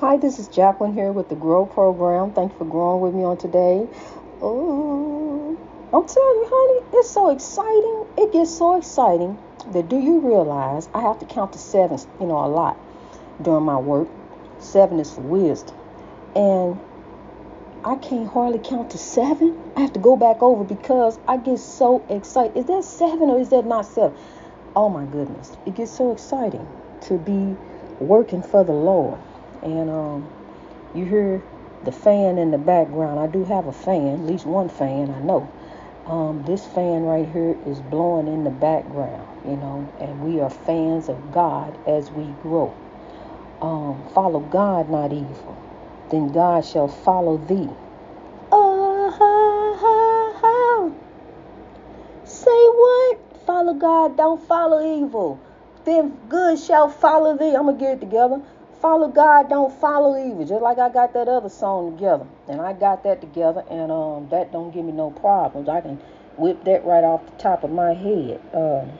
Hi, this is Jacqueline here with the Grow Program. Thank you for growing with me on today. Oh, I'm telling you, honey, it's so exciting. It gets so exciting that do you realize I have to count to seven, you know, a lot during my work. Seven is for wisdom. And I can't hardly count to seven. I have to go back over because I get so excited. Is that seven or is that not seven? Oh my goodness. It gets so exciting to be working for the Lord. And um, you hear the fan in the background. I do have a fan, at least one fan I know. Um, this fan right here is blowing in the background, you know, and we are fans of God as we grow. Um, follow God, not evil. Then God shall follow thee. Oh. Say what? Follow God, don't follow evil. Then good shall follow thee. I'm going to get it together. Follow God, don't follow evil. Just like I got that other song together. And I got that together, and um, that don't give me no problems. I can whip that right off the top of my head. Um,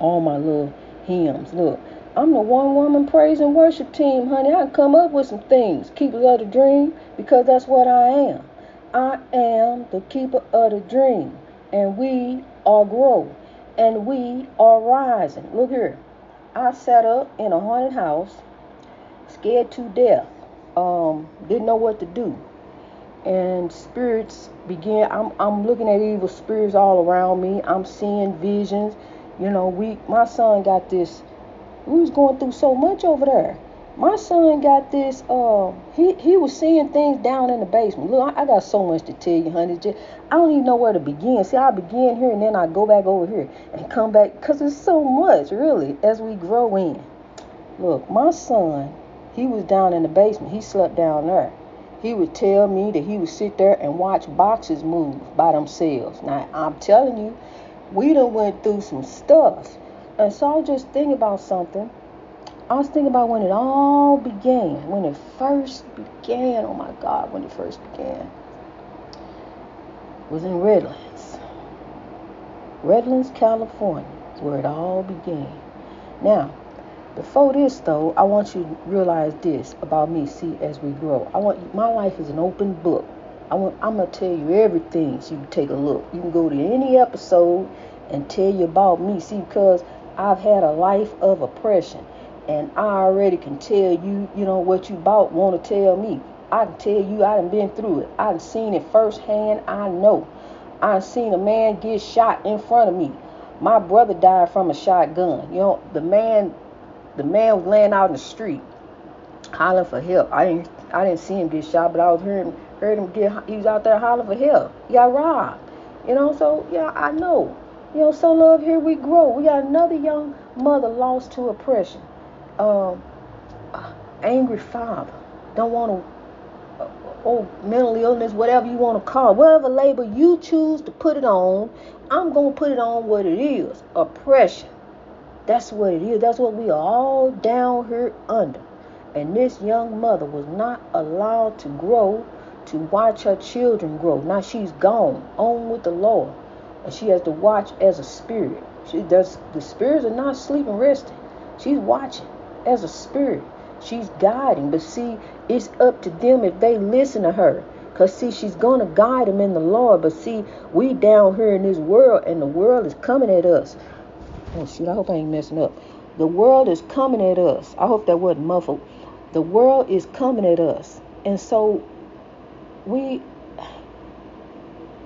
all my little hymns. Look, I'm the one woman praise and worship team, honey. I can come up with some things. Keepers of the dream, because that's what I am. I am the keeper of the dream. And we are growing, And we are rising. Look here. I sat up in a haunted house, scared to death. Um, didn't know what to do. And spirits began I'm I'm looking at evil spirits all around me. I'm seeing visions. You know, we my son got this we was going through so much over there. My son got this. Uh, he he was seeing things down in the basement. Look, I, I got so much to tell you, honey. Just, I don't even know where to begin. See, I begin here and then I go back over here and come back because it's so much, really, as we grow in. Look, my son, he was down in the basement. He slept down there. He would tell me that he would sit there and watch boxes move by themselves. Now, I'm telling you, we done went through some stuff. And so I was just thinking about something I was thinking about when it all began, when it first began. Oh my God, when it first began. It was in Redlands. Redlands, California is where it all began. Now, before this though, I want you to realize this about me, see, as we grow. I want my life is an open book. I want I'm gonna tell you everything so you can take a look. You can go to any episode and tell you about me. See, because I've had a life of oppression and I already can tell you, you know, what you about want to tell me. I can tell you I done been through it. I done seen it firsthand. I know. I done seen a man get shot in front of me. My brother died from a shotgun. You know, the man the man was laying out in the street hollering for help. I didn't I didn't see him get shot, but I was hearing heard him get he was out there hollering for help. He got robbed. You know, so yeah, I know. You know, so love here we grow. We got another young mother lost to oppression um, angry father, don't want to, uh, oh, mental illness, whatever you want to call it, whatever label you choose to put it on, I'm going to put it on what it is oppression. That's what it is. That's what we are all down here under. And this young mother was not allowed to grow to watch her children grow. Now she's gone on with the Lord. And she has to watch as a spirit. She does the spirits are not sleeping resting. She's watching as a spirit. She's guiding. But see, it's up to them if they listen to her. Because, see, she's going to guide them in the Lord. But, see, we down here in this world, and the world is coming at us. Oh, shoot, I hope I ain't messing up. The world is coming at us. I hope that wasn't muffled. The world is coming at us. And so we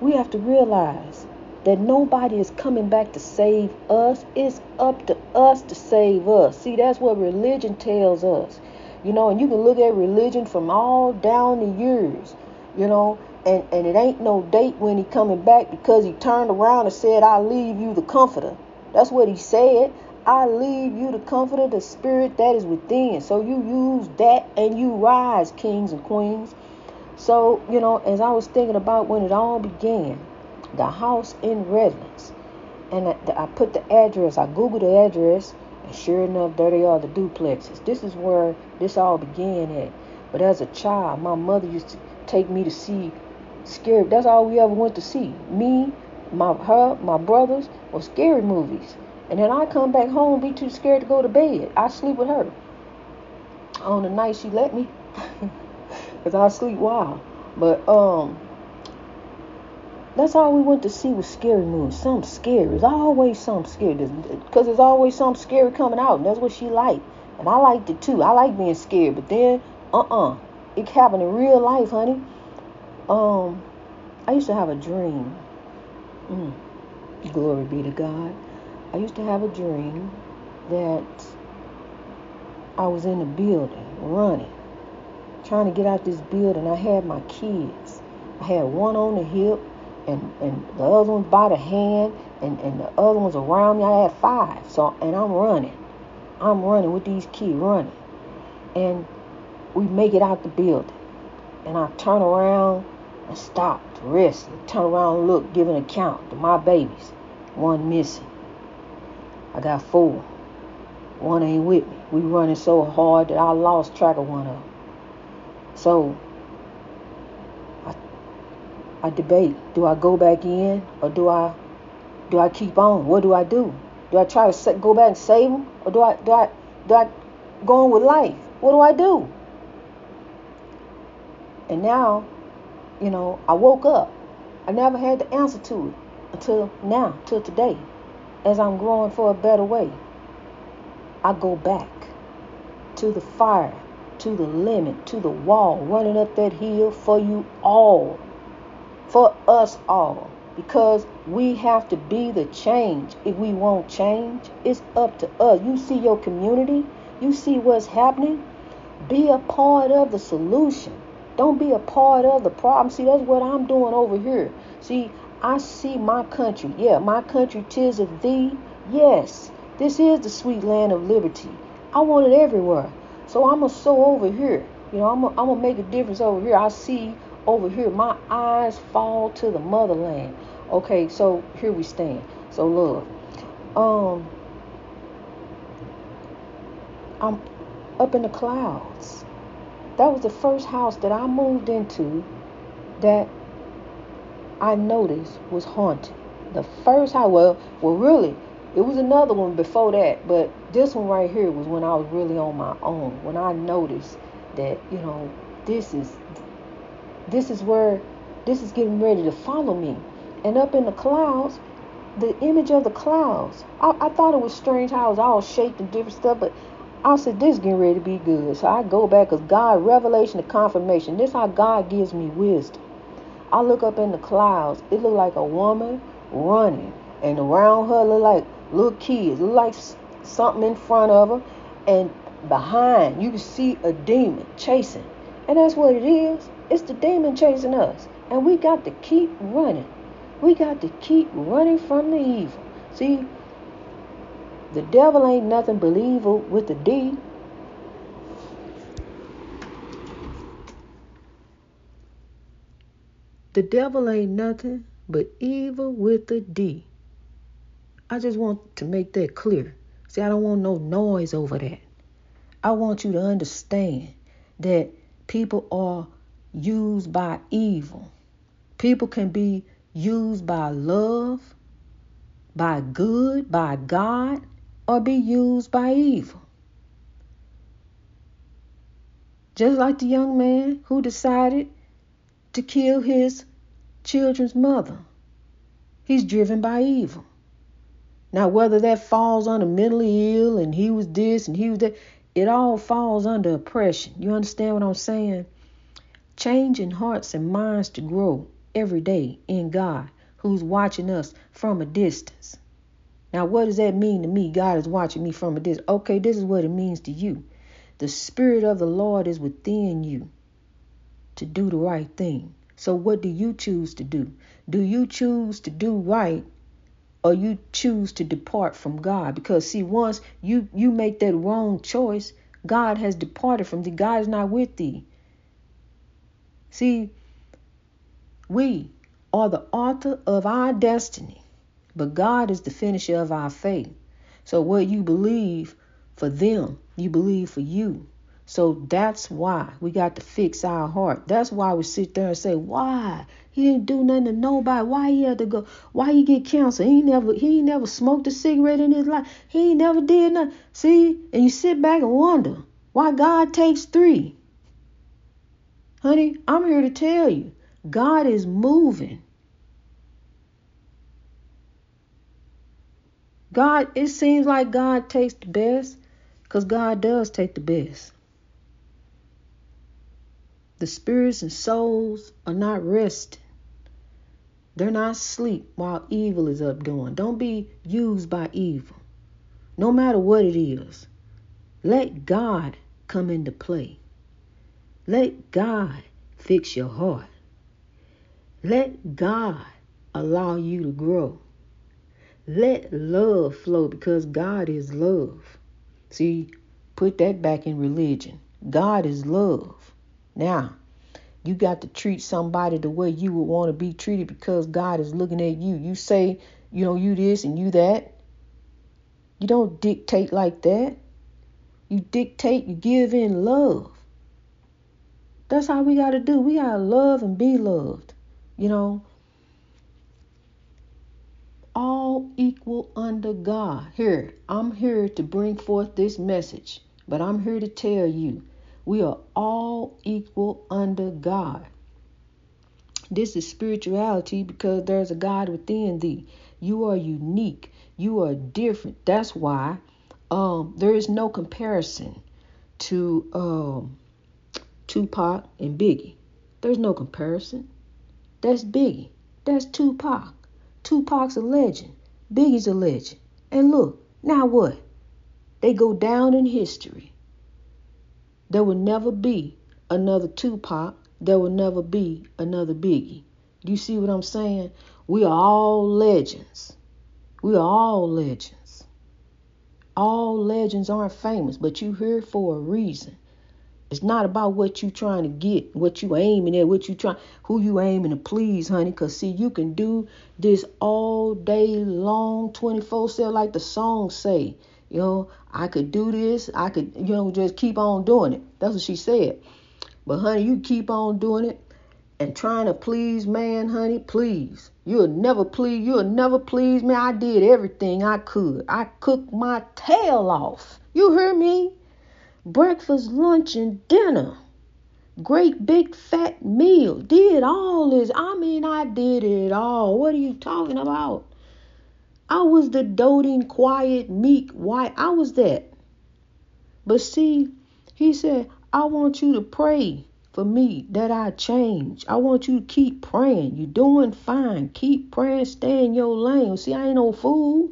we have to realize that nobody is coming back to save us. It's up to us to save us. See, that's what religion tells us. You know, and you can look at religion from all down the years, you know, and, and it ain't no date when he coming back because he turned around and said, I leave you the comforter. That's what he said. I leave you the comforter, the spirit that is within. So you use that and you rise, kings and queens. So, you know, as I was thinking about when it all began, the house in Redlands. And I, put the address, I Googled the address, and sure enough, there they are, the duplexes. This is where this all began at. But as a child, my mother used to take me to see scary. That's all we ever went to see. Me, my her, my brothers, or scary movies. And then I come back home, be too scared to go to bed. I sleep with her. on the night she let me, cause I sleep wild. But um, that's all we went to see was scary movies. Some scary. There's always some scary. Because there's always some scary coming out. And that's what she liked. And I liked it too. I like being scared. But then, uh-uh. It happened in real life, honey. Um, I used to have a dream. Mm, glory be to God. I used to have a dream that I was in a building running, trying to get out this building. I had my kids. I had one on the hip and, and the other one by the hand and, and the other ones around me. I had five. So and I'm running. I'm running with these kids running. And we make it out the building. And I turn around and stop to rest. And turn around and look, give an account to my babies. One missing. I got four. One ain't with me. We running so hard that I lost track of one of them. So I debate. Do I go back in or do I do I keep on? What do I do? Do I try to go back and save them or do I do I do I go on with life? What do I do? And now, you know, I woke up. I never had the answer to it until now, till today, as I'm growing for a better way. I go back to the fire, to the limit, to the wall, running up that hill for you all for us all because we have to be the change. If we won't change, it's up to us. You see your community, you see what's happening. Be a part of the solution. Don't be a part of the problem. See, that's what I'm doing over here. See, I see my country. Yeah, my country, tis of thee. Yes, this is the sweet land of liberty. I want it everywhere. So I'm going to sow over here. You know, I'm going to make a difference over here. I see over here, my eyes fall to the motherland. Okay, so here we stand. So love. Um I'm up in the clouds. That was the first house that I moved into that I noticed was haunted. The first house, well, well, really, it was another one before that, but this one right here was when I was really on my own. When I noticed that, you know, this is this is where this is getting ready to follow me. And up in the clouds, the image of the clouds. I, I thought it was strange how it was all shaped and different stuff, but I said, this is getting ready to be good. So I go back because God, revelation and confirmation. This how God gives me wisdom. I look up in the clouds. It looked like a woman running. And around her look like little kids. Look like something in front of her. And behind, you can see a demon chasing. And that's what it is. It's the demon chasing us. And we got to keep running. We got to keep running from the evil. See, the devil ain't nothing but evil with the D. The devil ain't nothing but evil with the D. I just want to make that clear. See, I don't want no noise over that. I want you to understand that people are used by evil. People can be used by love, by good, by God, or be used by evil. Just like the young man who decided to kill his children's mother. He's driven by evil. Now, whether that falls under mentally ill and he was this and he was that, it all falls under oppression. You understand what I'm saying? Changing hearts and minds to grow every day in God, who's watching us from a distance. Now, what does that mean to me? God is watching me from a distance. Okay, this is what it means to you. The Spirit of the Lord is within you to do the right thing. So, what do you choose to do? Do you choose to do right or you choose to depart from God? Because, see, once you, you make that wrong choice, God has departed from thee. God is not with thee. See, we are the author of our destiny, but God is the finisher of our faith. So, what you believe for them, you believe for you. So that's why we got to fix our heart. That's why we sit there and say, "Why he didn't do nothing to nobody? Why he had to go? Why he get cancer? He never he never smoked a cigarette in his life. He never did nothing." See, and you sit back and wonder, Why God takes three? Honey, I'm here to tell you God is moving. God, it seems like God takes the best because God does take the best. The spirits and souls are not resting. They're not asleep while evil is up doing. Don't be used by evil. No matter what it is. Let God come into play. Let God fix your heart. Let God allow you to grow. Let love flow because God is love. See, put that back in religion. God is love. Now, you got to treat somebody the way you would want to be treated because God is looking at you. You say, you know, you this and you that. You don't dictate like that. You dictate, you give in love. That's how we got to do. We got to love and be loved. You know, all equal under God. Here, I'm here to bring forth this message, but I'm here to tell you we are all equal under God. This is spirituality because there's a God within thee. You are unique. You are different. That's why um, there is no comparison to um, Tupac and Biggie. There's no comparison. That's Biggie. That's Tupac. Tupac's a legend. Biggie's a legend. And look, now what? They go down in history. There will never be another Tupac. There will never be another Biggie. Do you see what I'm saying? We are all legends. We are all legends. All legends aren't famous, but you're here for a reason. It's not about what you trying to get, what you aiming at, what you trying, who you aiming to please, honey. Cause see, you can do this all day long, 24/7, like the song say. You know, I could do this. I could, you know, just keep on doing it. That's what she said. But honey, you keep on doing it and trying to please man, honey, please. You'll never please, you'll never please me. I did everything I could. I cooked my tail off. You hear me? Breakfast, lunch, and dinner. Great big fat meal. Did all this. I mean, I did it all. What are you talking about? I was the doting, quiet, meek, white. I was that. But see, he said, I want you to pray for me that I change. I want you to keep praying. You're doing fine. Keep praying. Stay in your lane. See, I ain't no fool.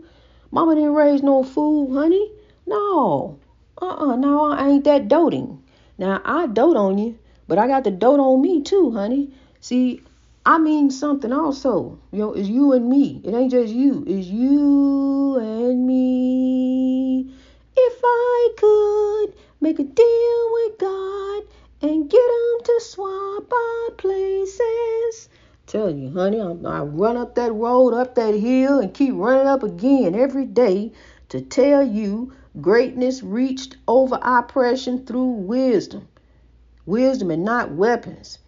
Mama didn't raise no fool, honey. No. Uh-uh. No, I ain't that doting. Now, I dote on you, but I got to dote on me too, honey. See, I mean something also. You know, it's you and me. It ain't just you. It's you and me. If I could make a deal with God and get him to swap our places. Tell you, honey, I, I run up that road, up that hill, and keep running up again every day to tell you greatness reached over oppression through wisdom. Wisdom and not weapons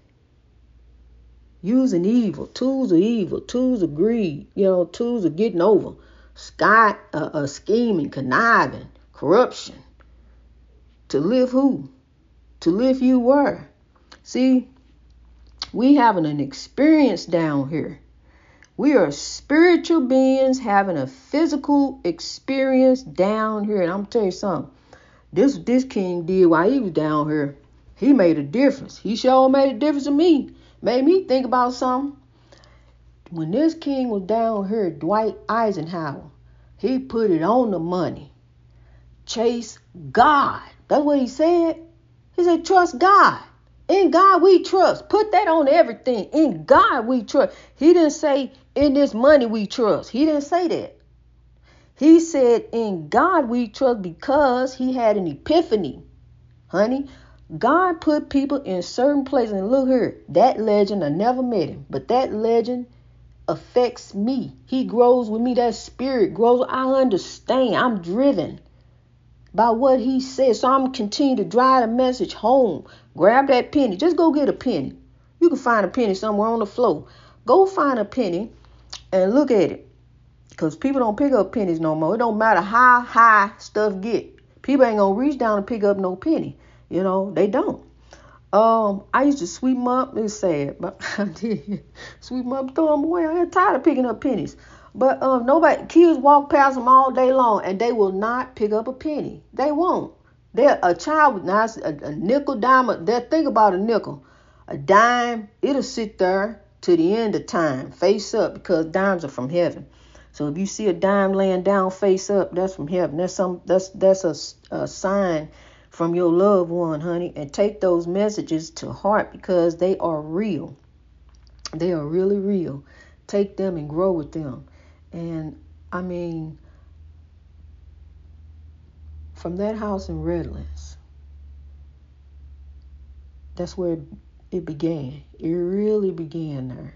using evil, tools of evil, tools of greed, you know, tools of getting over, sky, uh, uh, scheming, conniving, corruption. To live who? To live you were. See, we having an experience down here. We are spiritual beings having a physical experience down here. And I'm gonna tell you something. This this king did while he was down here. He made a difference. He sure made a difference to me made me think about something. When this king was down here, Dwight Eisenhower, he put it on the money. Chase God. That's what he said. He said, trust God. In God we trust. Put that on everything. In God we trust. He didn't say, in this money we trust. He didn't say that. He said, in God we trust because he had an epiphany. Honey, God put people in certain places. And look here, that legend, I never met him, but that legend affects me. He grows with me. That spirit grows. I understand. I'm driven by what he says. So I'm continue to drive the message home. Grab that penny. Just go get a penny. You can find a penny somewhere on the floor. Go find a penny and look at it. Because people don't pick up pennies no more. It don't matter how high stuff get. People ain't gonna reach down and pick up no penny. You know, they don't. Um, I used to sweep them up. It's sad, but I did sweep them up, throw them away. I got tired of picking up pennies. But um, nobody, kids walk past them all day long, and they will not pick up a penny. They won't. They're a child with nice a, a nickel dime. They think about a nickel, a dime. It'll sit there to the end of time, face up, because dimes are from heaven. So if you see a dime laying down face up, that's from heaven. That's some. That's that's a, a sign from your loved one, honey, and take those messages to heart because they are real. They are really real. Take them and grow with them. And I mean, from that house in Redlands, that's where it began. It really began there.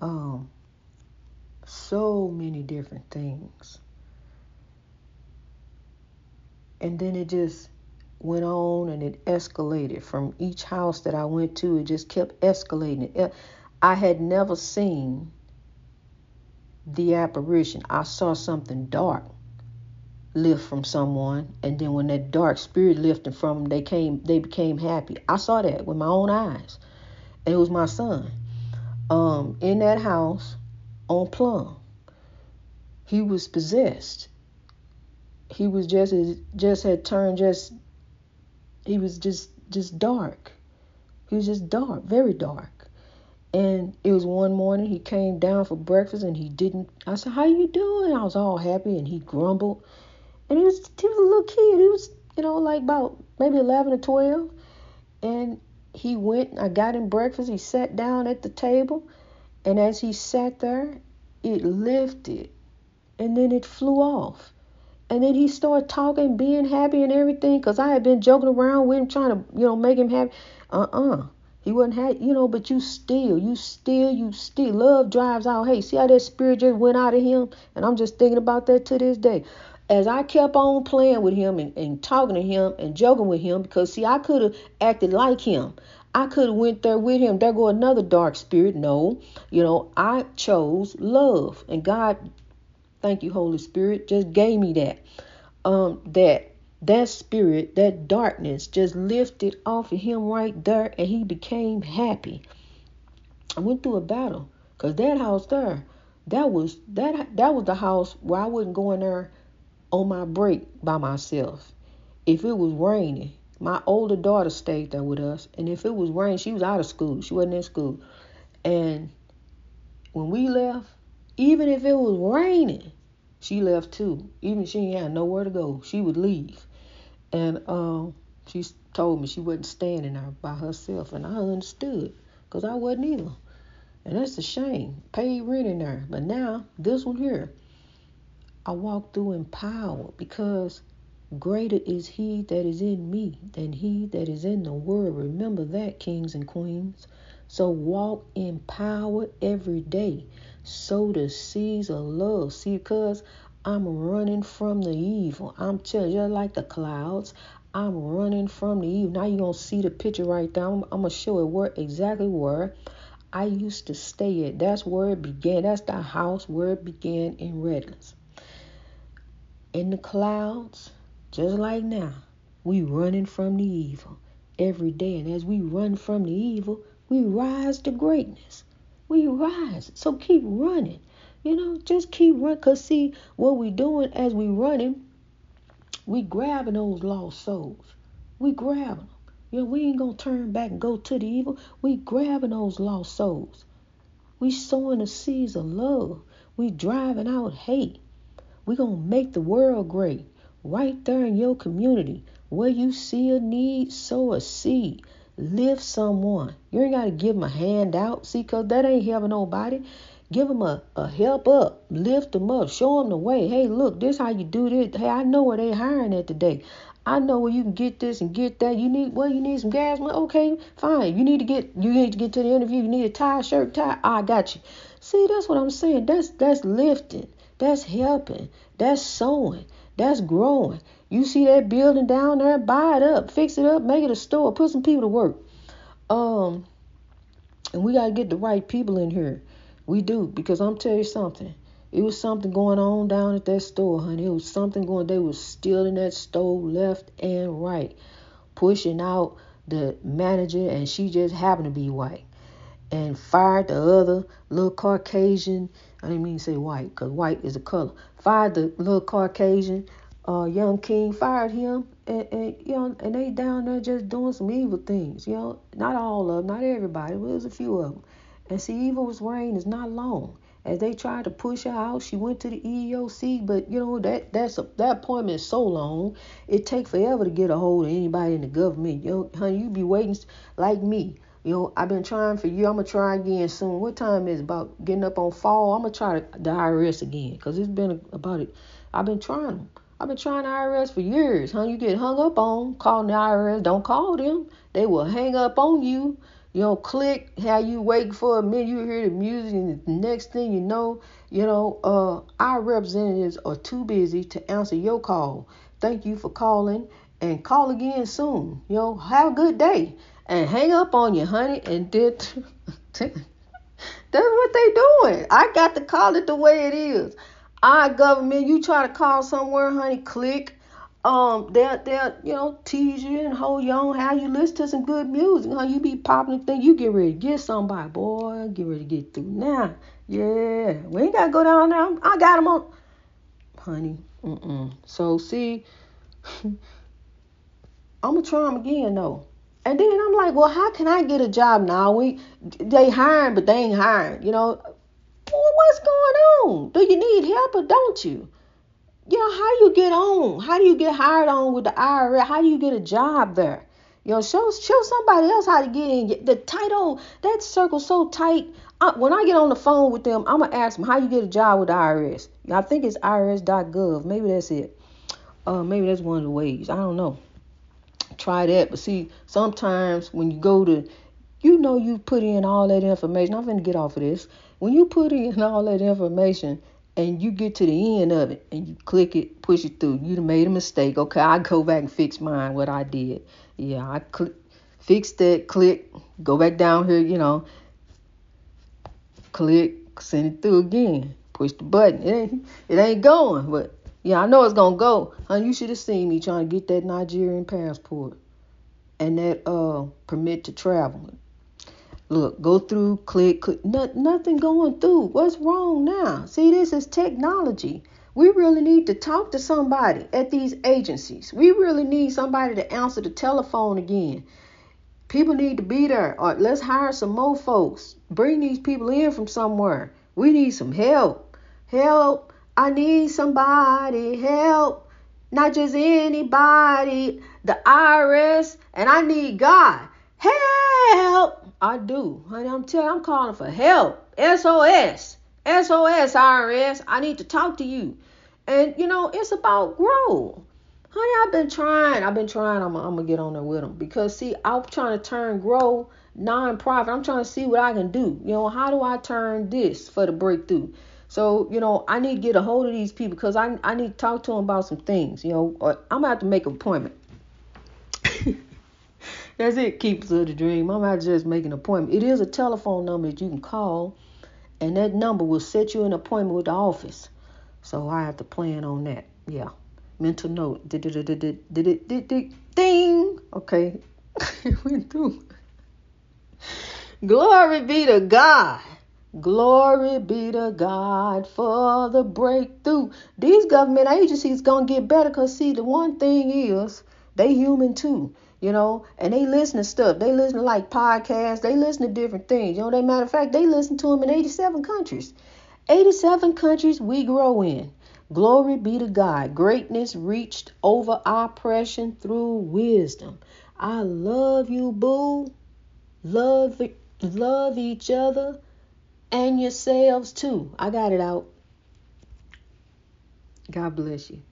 Um, so many different things. And then it just went on and it escalated from each house that I went to. It just kept escalating. I had never seen the apparition. I saw something dark lift from someone, and then when that dark spirit lifted from them, they came. They became happy. I saw that with my own eyes, and it was my son. Um, in that house on Plum, he was possessed. He was just just had turned just he was just just dark. He was just dark, very dark. And it was one morning he came down for breakfast and he didn't. I said, "How you doing?" I was all happy and he grumbled. And he was he was a little kid. He was you know like about maybe eleven or twelve. And he went. I got him breakfast. He sat down at the table, and as he sat there, it lifted, and then it flew off. And then he started talking, being happy and everything, because I had been joking around with him, trying to, you know, make him happy. Uh-uh. He wasn't happy, you know, but you still, you still, you still. Love drives out. Hey, see how that spirit just went out of him? And I'm just thinking about that to this day. As I kept on playing with him and, and talking to him and joking with him, because see, I could have acted like him. I could have went there with him. There go another dark spirit. No, you know, I chose love, and God Thank you, Holy Spirit. Just gave me that. Um, that that spirit, that darkness just lifted off of him right there and he became happy. I went through a battle because that house there, that was that that was the house where I wasn't going there on my break by myself. If it was raining, my older daughter stayed there with us, and if it was raining, she was out of school. She wasn't in school. And when we left, even if it was raining, she left too. Even she had nowhere to go. She would leave. And um, she told me she wasn't standing there by herself. And I understood because I wasn't either. And that's a shame. Paid rent in there. But now, this one here, I walk through in power because greater is he that is in me than he that is in the world. Remember that, kings and queens. So walk in power every day sow the seeds of love. See, because I'm running from the evil. I'm telling you, like the clouds, I'm running from the evil. Now you're going to see the picture right there. I'm, I'm going to show it where exactly where I used to stay at. That's where it began. That's the house where it began in Redlands. In the clouds, just like now, we running from the evil every day. And as we run from the evil, we rise to greatness we rise. So keep running. You know, just keep running. Because, see, what we doing as we running, we grabbing those lost souls. We grabbing them. You know, we ain't going to turn back and go to the evil. We grabbing those lost souls. We sowing the seeds of love. We driving out hate. We going to make the world great. Right there in your community. Where you see a need, sow a seed. Lift someone. You ain't got to give them a handout. See, because that ain't helping nobody. Give them a, a help up. Lift them up. Show them the way. Hey, look, this how you do this. Hey, I know where they hiring at today. I know where you can get this and get that. You need well, you need some gas money. Okay, fine. You need to get you need to get to the interview. You need a tie, shirt, tie. I got you. See, that's what I'm saying. That's that's lifting. That's helping. That's sowing. That's growing. You see that building down there, buy it up, fix it up, make it a store, put some people to work. Um, and we gotta get the right people in here. We do because I'm tell you something. It was something going on down at that store, honey. It was something going. They was stealing that store left and right. pushing out the manager, and she just happened to be white, and fired the other little Caucasian. I didn't mean to say white, cause white is a color. Fired the little Caucasian. Uh, young king fired him, and, and you know, and they down there just doing some evil things. You know, not all of them, not everybody, but there's a few of them. And see, evil's reign is not long. As they tried to push her out, she went to the EEOC, but you know that that's a, that appointment is so long, it take forever to get a hold of anybody in the government. You know, honey, you be waiting like me. You know, I've been trying for you. I'm gonna try again soon. What time is about getting up on fall? I'm gonna try the IRS again because it's been about it. I've been trying them. I've been trying the IRS for years. Huh? You get hung up on calling the IRS. Don't call them. They will hang up on you. You know, click how you wait for a minute, you hear the music, and the next thing you know, you know, uh, our representatives are too busy to answer your call. Thank you for calling, and call again soon. You know, have a good day, and hang up on you, honey. And did that's what they doing. I got to call it the way it is. Our government, you try to call somewhere, honey, click um they'll they'll you know tease you and hold you on how you listen to some good music how you be popping the thing you get ready to get somebody boy get ready to get through now yeah we ain't gotta go down there i got them on honey mm-mm so see i'm gonna try them again though and then i'm like well how can i get a job now we they hiring but they ain't hiring you know well, what's going on do you need help or don't you you know, how do you get on? How do you get hired on with the IRS? How do you get a job there? You know, show show somebody else how to get in. The title that circle so tight. I, when I get on the phone with them, I'm gonna ask them how you get a job with the IRS. I think it's irs.gov. Maybe that's it. Uh, maybe that's one of the ways. I don't know. Try that. But see, sometimes when you go to, you know, you put in all that information. I'm gonna get off of this. When you put in all that information and you get to the end of it and you click it, push it through. You made a mistake. Okay, I go back and fix mine. What I did, yeah, I click, fix that. Click, go back down here. You know, click, send it through again. Push the button. It ain't, it ain't going, but yeah, I know it's gonna go. Honey, you should have seen me trying to get that Nigerian passport and that uh permit to travel. Look, go through, click, click. No, nothing going through. What's wrong now? See, this is technology. We really need to talk to somebody at these agencies. We really need somebody to answer the telephone again. People need to be there. Or let's hire some more folks. Bring these people in from somewhere. We need some help. Help. I need somebody. Help. Not just anybody. The IRS. And I need God. Help. I do. Honey, I'm telling I'm calling for help. SOS. SOS IRS. I need to talk to you. And you know, it's about grow. Honey, I've been trying. I've been trying. I'm, I'm gonna get on there with them because see, I'm trying to turn grow non-profit. I'm trying to see what I can do. You know, how do I turn this for the breakthrough? So, you know, I need to get a hold of these people because I I need to talk to them about some things. You know, or I'm gonna have to make an appointment. That's it, keepers of the dream. I'm not just making an appointment. It is a telephone number that you can call, and that number will set you an appointment with the office. So I have to plan on that. Yeah. Mental note. Ding. Okay. it Went through. Glory be to God. Glory be to God for the breakthrough. These government agencies gonna get better because see the one thing is they human too you know, and they listen to stuff. They listen to like podcasts. They listen to different things. You know, they matter of fact, they listen to them in 87 countries. 87 countries we grow in. Glory be to God. Greatness reached over oppression through wisdom. I love you, boo. Love, love each other and yourselves too. I got it out. God bless you.